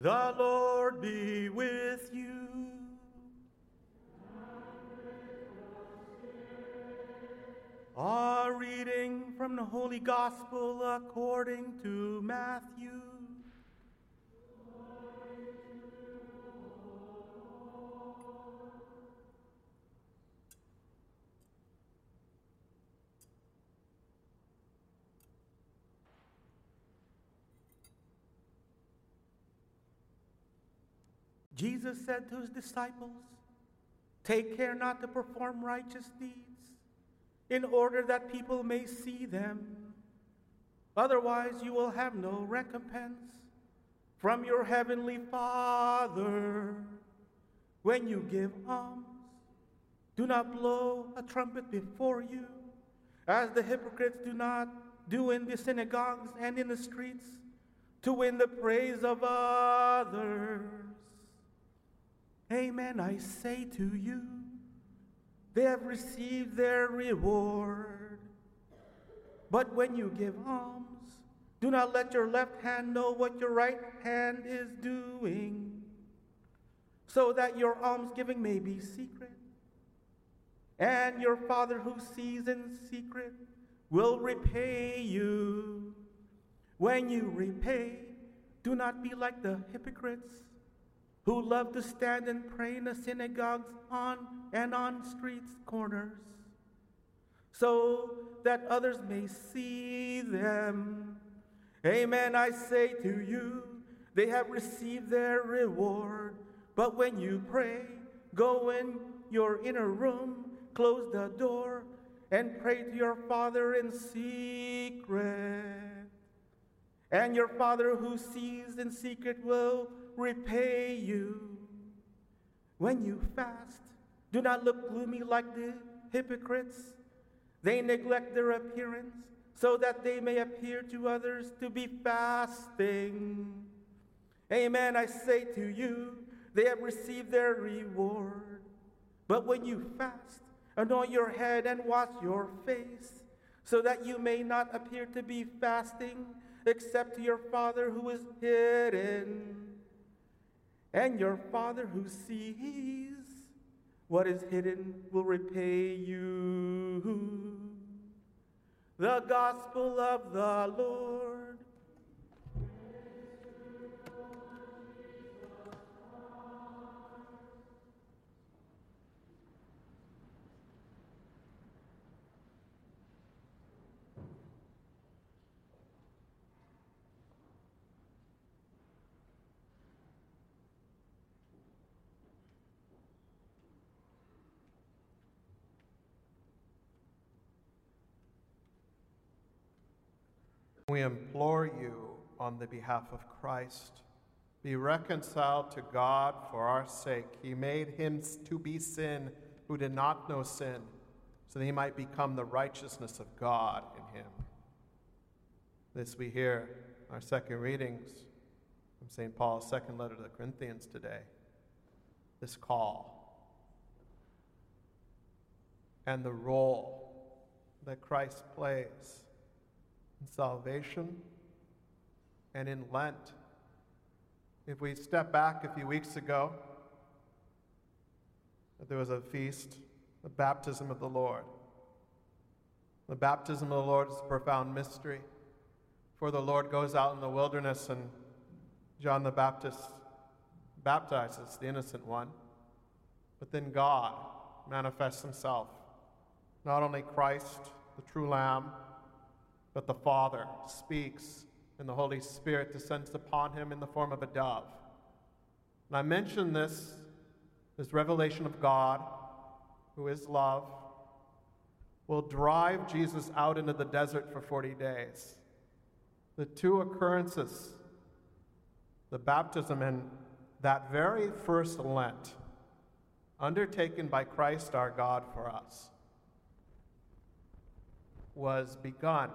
The Lord be with you. A reading from the Holy Gospel according to Matthew. Jesus said to his disciples, Take care not to perform righteous deeds in order that people may see them. Otherwise, you will have no recompense from your heavenly Father. When you give alms, do not blow a trumpet before you, as the hypocrites do not do in the synagogues and in the streets, to win the praise of others. Amen, I say to you, they have received their reward. But when you give alms, do not let your left hand know what your right hand is doing, so that your almsgiving may be secret. And your Father who sees in secret will repay you. When you repay, do not be like the hypocrites who love to stand and pray in the synagogues on and on streets corners, so that others may see them. Amen, I say to you, they have received their reward. But when you pray, go in your inner room, close the door, and pray to your Father in secret. And your Father who sees in secret will repay you. When you fast, do not look gloomy like the hypocrites. They neglect their appearance so that they may appear to others to be fasting. Amen, I say to you, they have received their reward. But when you fast, anoint your head and wash your face, so that you may not appear to be fasting, except to your Father who is hidden and your Father who sees what is hidden will repay you. The Gospel of the Lord. We implore you on the behalf of Christ, be reconciled to God for our sake. He made him to be sin who did not know sin, so that he might become the righteousness of God in him. This we hear our second readings from St. Paul's second letter to the Corinthians today. This call and the role that Christ plays in salvation and in Lent. If we step back a few weeks ago, there was a feast, the baptism of the Lord. The baptism of the Lord is a profound mystery. For the Lord goes out in the wilderness and John the Baptist baptizes the innocent one. But then God manifests himself. Not only Christ, the true Lamb, but the Father speaks, and the Holy Spirit descends upon him in the form of a dove. And I mention this, this revelation of God, who is love, will drive Jesus out into the desert for 40 days. The two occurrences, the baptism and that very first Lent, undertaken by Christ our God for us, was begun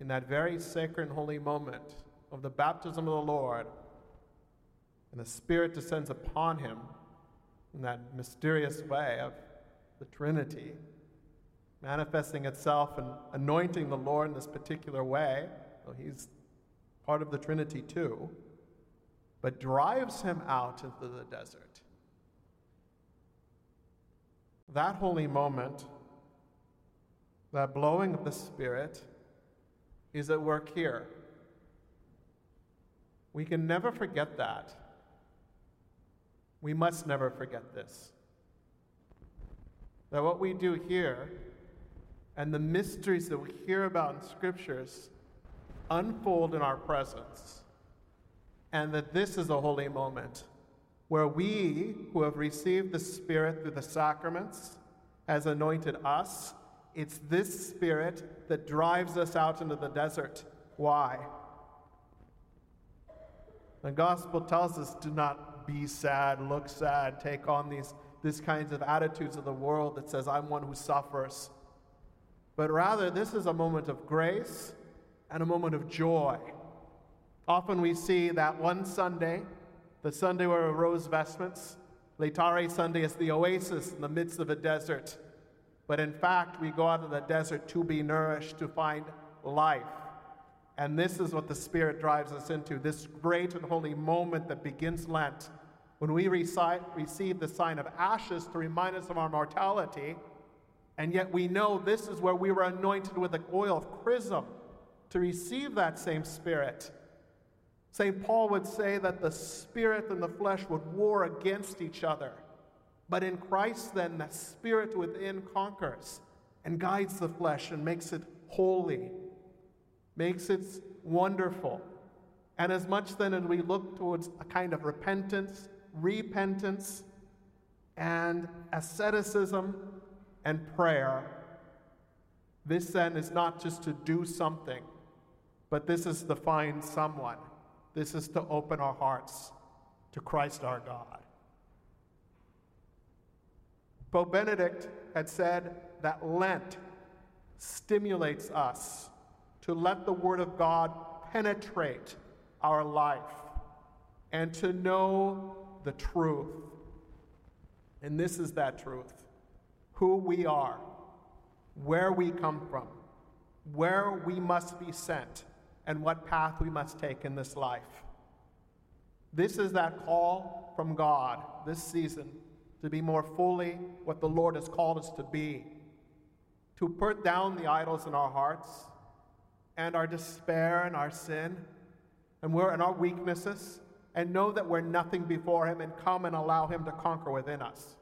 in that very sacred and holy moment of the baptism of the Lord, and the Spirit descends upon him in that mysterious way of the Trinity, manifesting itself and anointing the Lord in this particular way. Well, he's part of the Trinity too. but drives him out into the desert. That holy moment, that blowing of the Spirit, is at work here. We can never forget that. We must never forget this. That what we do here and the mysteries that we hear about in scriptures unfold in our presence. And that this is a holy moment where we, who have received the Spirit through the sacraments, has anointed us. It's this Spirit that drives us out into the desert. Why? The gospel tells us do not be sad, look sad, take on these, these kinds of attitudes of the world that says, I'm one who suffers. But rather, this is a moment of grace and a moment of joy. Often we see that one Sunday, the Sunday where we rose vestments, Laetare Sunday is the oasis in the midst of a desert. But in fact, we go out of the desert to be nourished, to find life. And this is what the Spirit drives us into this great and holy moment that begins Lent. When we recite, receive the sign of ashes to remind us of our mortality, and yet we know this is where we were anointed with the oil of chrism to receive that same Spirit. St. Paul would say that the Spirit and the flesh would war against each other. But in Christ, then, the Spirit within conquers and guides the flesh and makes it holy, makes it wonderful. And as much then as we look towards a kind of repentance, repentance, and asceticism and prayer, this then is not just to do something, but this is to find someone. This is to open our hearts to Christ our God. Pope Benedict had said that Lent stimulates us to let the Word of God penetrate our life and to know the truth. And this is that truth who we are, where we come from, where we must be sent, and what path we must take in this life. This is that call from God this season to be more fully what the Lord has called us to be, to put down the idols in our hearts and our despair and our sin and, we're, and our weaknesses, and know that we're nothing before Him and come and allow Him to conquer within us.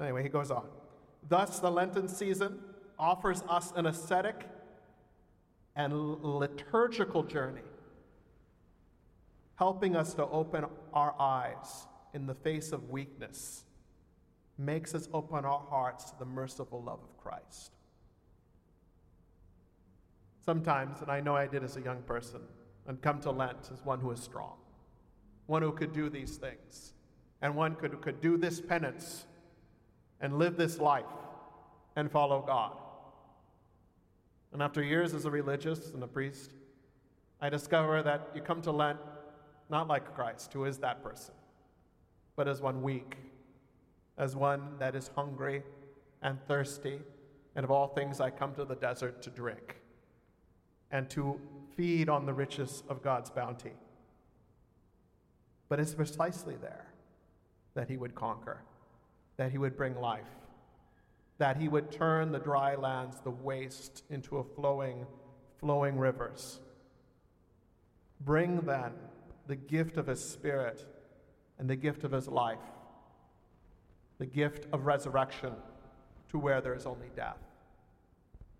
Anyway, he goes on. Thus, the Lenten season offers us an ascetic and liturgical journey, helping us to open our eyes in the face of weakness, makes us open our hearts to the merciful love of Christ. Sometimes, and I know I did as a young person, and come to Lent as one who is strong, one who could do these things, and one could, could do this penance and live this life and follow God. And after years as a religious and a priest, I discover that you come to Lent not like Christ, who is that person, but as one weak, as one that is hungry and thirsty, and of all things, I come to the desert to drink and to feed on the riches of God's bounty. But it's precisely there that He would conquer, that He would bring life, that He would turn the dry lands, the waste, into a flowing, flowing rivers. Bring then the gift of His Spirit and the gift of His life, the gift of resurrection to where there is only death.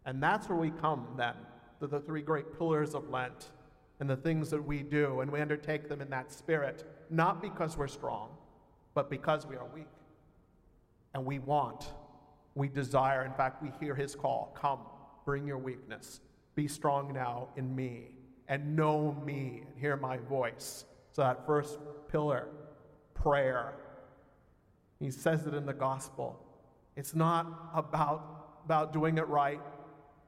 And that's where we come then to the three great pillars of Lent and the things that we do, and we undertake them in that spirit, not because we're strong, but because we are weak. And we want, we desire, in fact, we hear his call come, bring your weakness, be strong now in me and know me and hear my voice. So, that first pillar, prayer, he says it in the gospel. It's not about, about doing it right,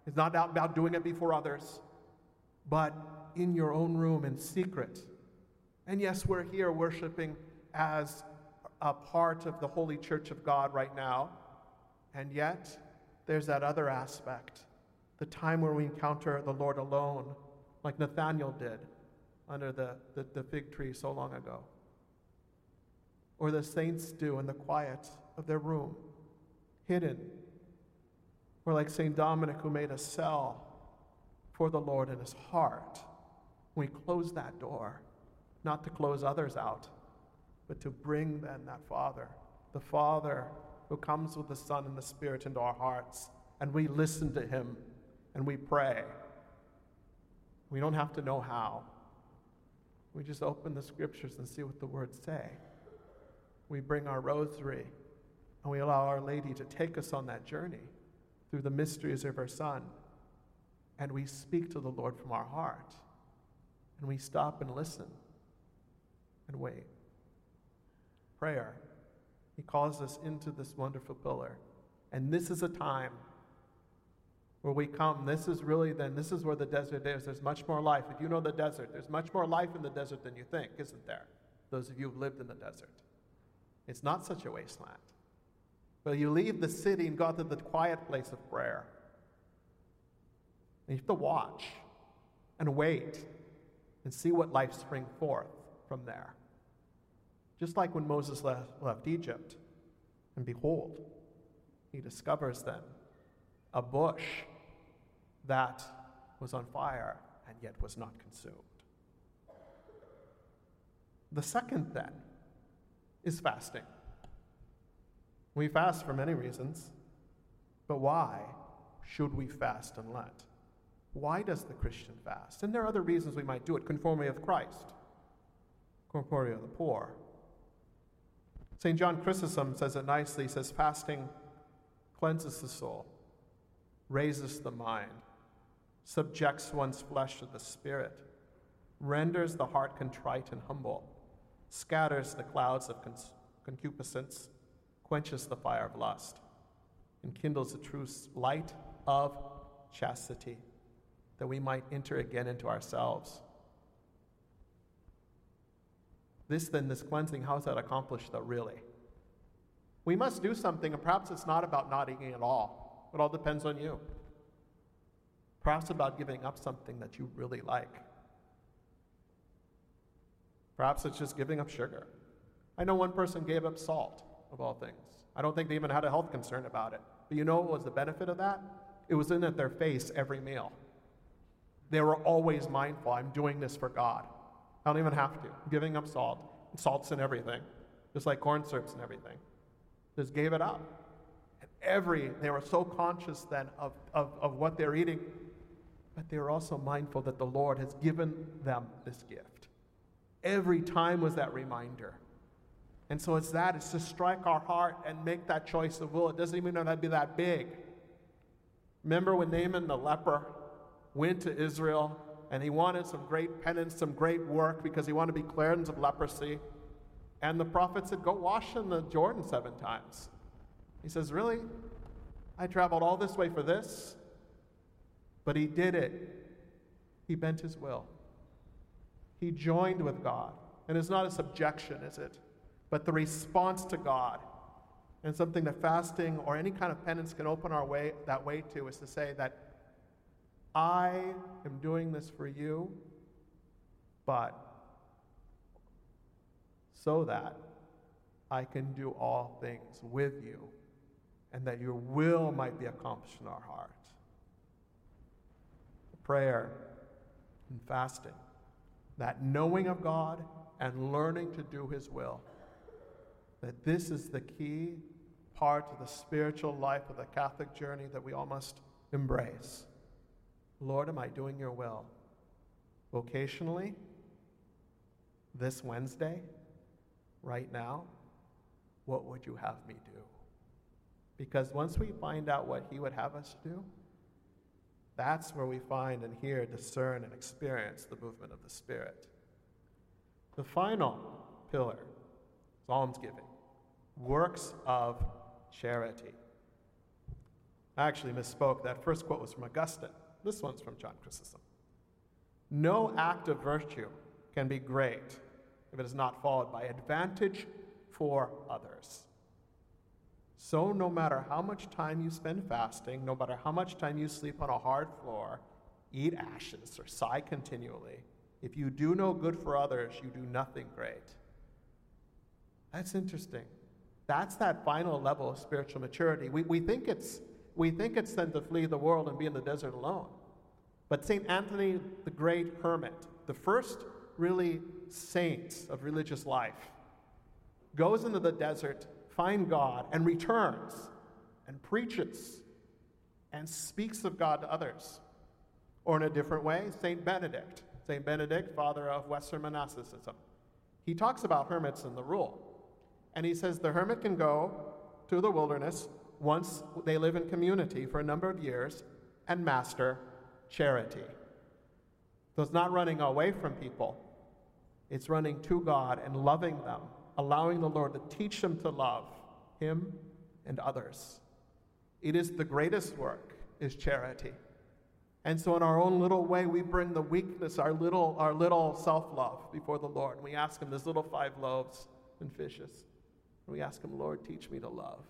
it's not about doing it before others, but in your own room in secret. And yes, we're here worshiping as a part of the Holy Church of God right now. And yet, there's that other aspect the time where we encounter the Lord alone like Nathanael did under the, the, the fig tree so long ago. Or the saints do in the quiet of their room, hidden. Or like St. Dominic, who made a cell for the Lord in his heart. We close that door, not to close others out, but to bring then that Father, the Father who comes with the Son and the Spirit into our hearts, and we listen to him and we pray. We don't have to know how. We just open the scriptures and see what the words say. We bring our rosary and we allow Our Lady to take us on that journey through the mysteries of her Son. And we speak to the Lord from our heart. And we stop and listen and wait. Prayer. He calls us into this wonderful pillar. And this is a time where we come. This is really then, this is where the desert is. There's much more life. If you know the desert, there's much more life in the desert than you think, isn't there? Those of you who've lived in the desert. It's not such a wasteland. But you leave the city and go to the quiet place of prayer. And you have to watch and wait and see what life spring forth from there. Just like when Moses left, left Egypt, and behold, he discovers then a bush that was on fire and yet was not consumed. The second, then, is fasting. We fast for many reasons, but why should we fast and Lent? Why does the Christian fast? And there are other reasons we might do it conformity with Christ, conformity of the poor. St. John Chrysostom says it nicely. He says, Fasting cleanses the soul, raises the mind, subjects one's flesh to the spirit, renders the heart contrite and humble, scatters the clouds of concupiscence, quenches the fire of lust, and kindles the true light of chastity, that we might enter again into ourselves. This then, this cleansing, how is that accomplished though, really? We must do something, and perhaps it's not about not eating at all. It all depends on you. Perhaps about giving up something that you really like. Perhaps it's just giving up sugar. I know one person gave up salt, of all things. I don't think they even had a health concern about it. But you know what was the benefit of that? It was in their face every meal. They were always mindful I'm doing this for God. I don't even have to. I'm giving up salt. Salt's in everything, just like corn syrups and everything. Just gave it up. And every, they were so conscious then of, of, of what they're eating, but they were also mindful that the Lord has given them this gift. Every time was that reminder. And so it's that, it's to strike our heart and make that choice of will. It doesn't even have to be that big. Remember when Naaman the leper went to Israel and he wanted some great penance, some great work because he wanted to be cleansed of leprosy. And the prophet said, Go wash in the Jordan seven times. He says, Really? I traveled all this way for this? But he did it. He bent his will. He joined with God. And it's not a subjection, is it? But the response to God. And something that fasting or any kind of penance can open our way that way to is to say that I am doing this for you, but so that I can do all things with you and that your will might be accomplished in our heart. Prayer and fasting, that knowing of God and learning to do His will, that this is the key part of the spiritual life of the Catholic journey that we all must embrace. Lord, am I doing your will? Vocationally, this Wednesday, right now, what would you have me do? Because once we find out what He would have us do, that's where we find and hear, discern, and experience the movement of the Spirit. The final pillar is almsgiving, works of charity. I actually misspoke. That first quote was from Augustine. This one's from John Chrysostom. No act of virtue can be great if it is not followed by advantage for others. So, no matter how much time you spend fasting, no matter how much time you sleep on a hard floor, eat ashes, or sigh continually, If you do no good for others, you do nothing great. That's interesting. That's that final level of spiritual maturity. We, we, think it's, we think it's then to flee the world and be in the desert alone. But St. Anthony the Great Hermit, the first really saint of religious life, goes into the desert, finds God, and returns and preaches and speaks of God to others. Or in a different way, St. Benedict, St. Benedict, father of Western monasticism. He talks about hermits and the rule. And he says the hermit can go to the wilderness once they live in community for a number of years and master charity. So it's not running away from people, it's running to God and loving them, allowing the Lord to teach them to love Him and others. It is the greatest work, is charity. And so, in our own little way, we bring the weakness, our little, our little self love before the Lord. And we ask Him, this little five loaves and fishes. And we ask Him, Lord, teach me to love.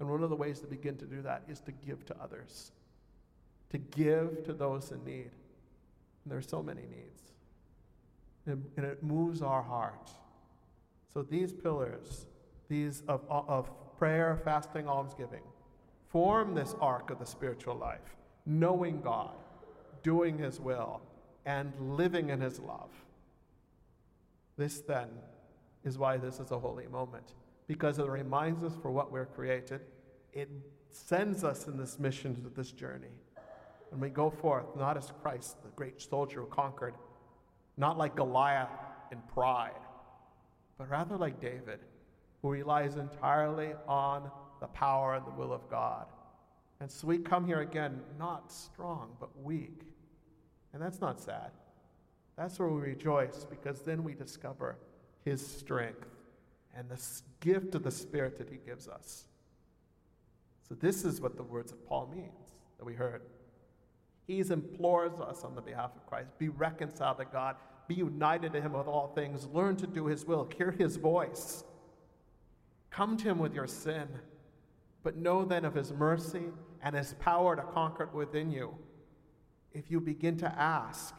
And one of the ways to begin to do that is to give to others, to give to those in need. And there are so many needs. And it moves our heart. So these pillars, these of, of prayer, fasting, almsgiving, form this arc of the spiritual life, knowing God, doing His will, and living in His love. This then is why this is a holy moment, because it reminds us for what we're created. It sends us in this mission this journey. And we go forth not as Christ, the great soldier who conquered, not like Goliath in pride, but rather like David, who relies entirely on the power and the will of God. And so we come here again, not strong, but weak. And that's not sad. That's where we rejoice because then we discover his strength and the gift of the Spirit that he gives us. So, this is what the words of Paul means that we heard. He implores us on the behalf of Christ be reconciled to God, be united to him with all things, learn to do his will, hear his voice. Come to him with your sin, but know then of his mercy and his power to conquer it within you. If you begin to ask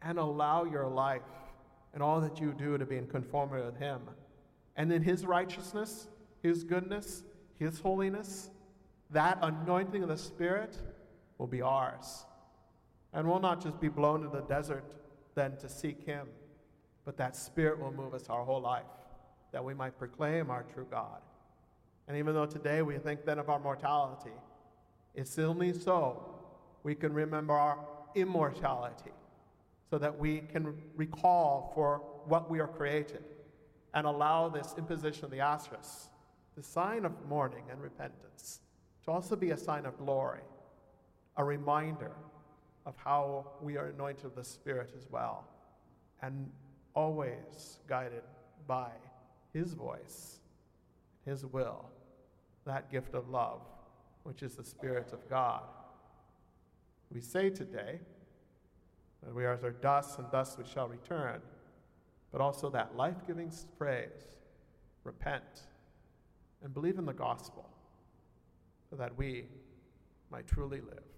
and allow your life and all that you do to be in conformity with him, and in his righteousness, his goodness, his holiness, that anointing of the Spirit will be ours. And we'll not just be blown to the desert then to seek him, but that Spirit will move us our whole life that we might proclaim our true God. And even though today we think then of our mortality, it's only so we can remember our immortality, so that we can recall for what we are created and allow this imposition of the ashes, the sign of mourning and repentance, to also be a sign of glory, a reminder of how we are anointed of the Spirit as well, and always guided by his voice, His will, that gift of love, which is the Spirit of God. We say today that we are as our dust, and thus we shall return, but also that life giving phrase repent and believe in the gospel so that we might truly live.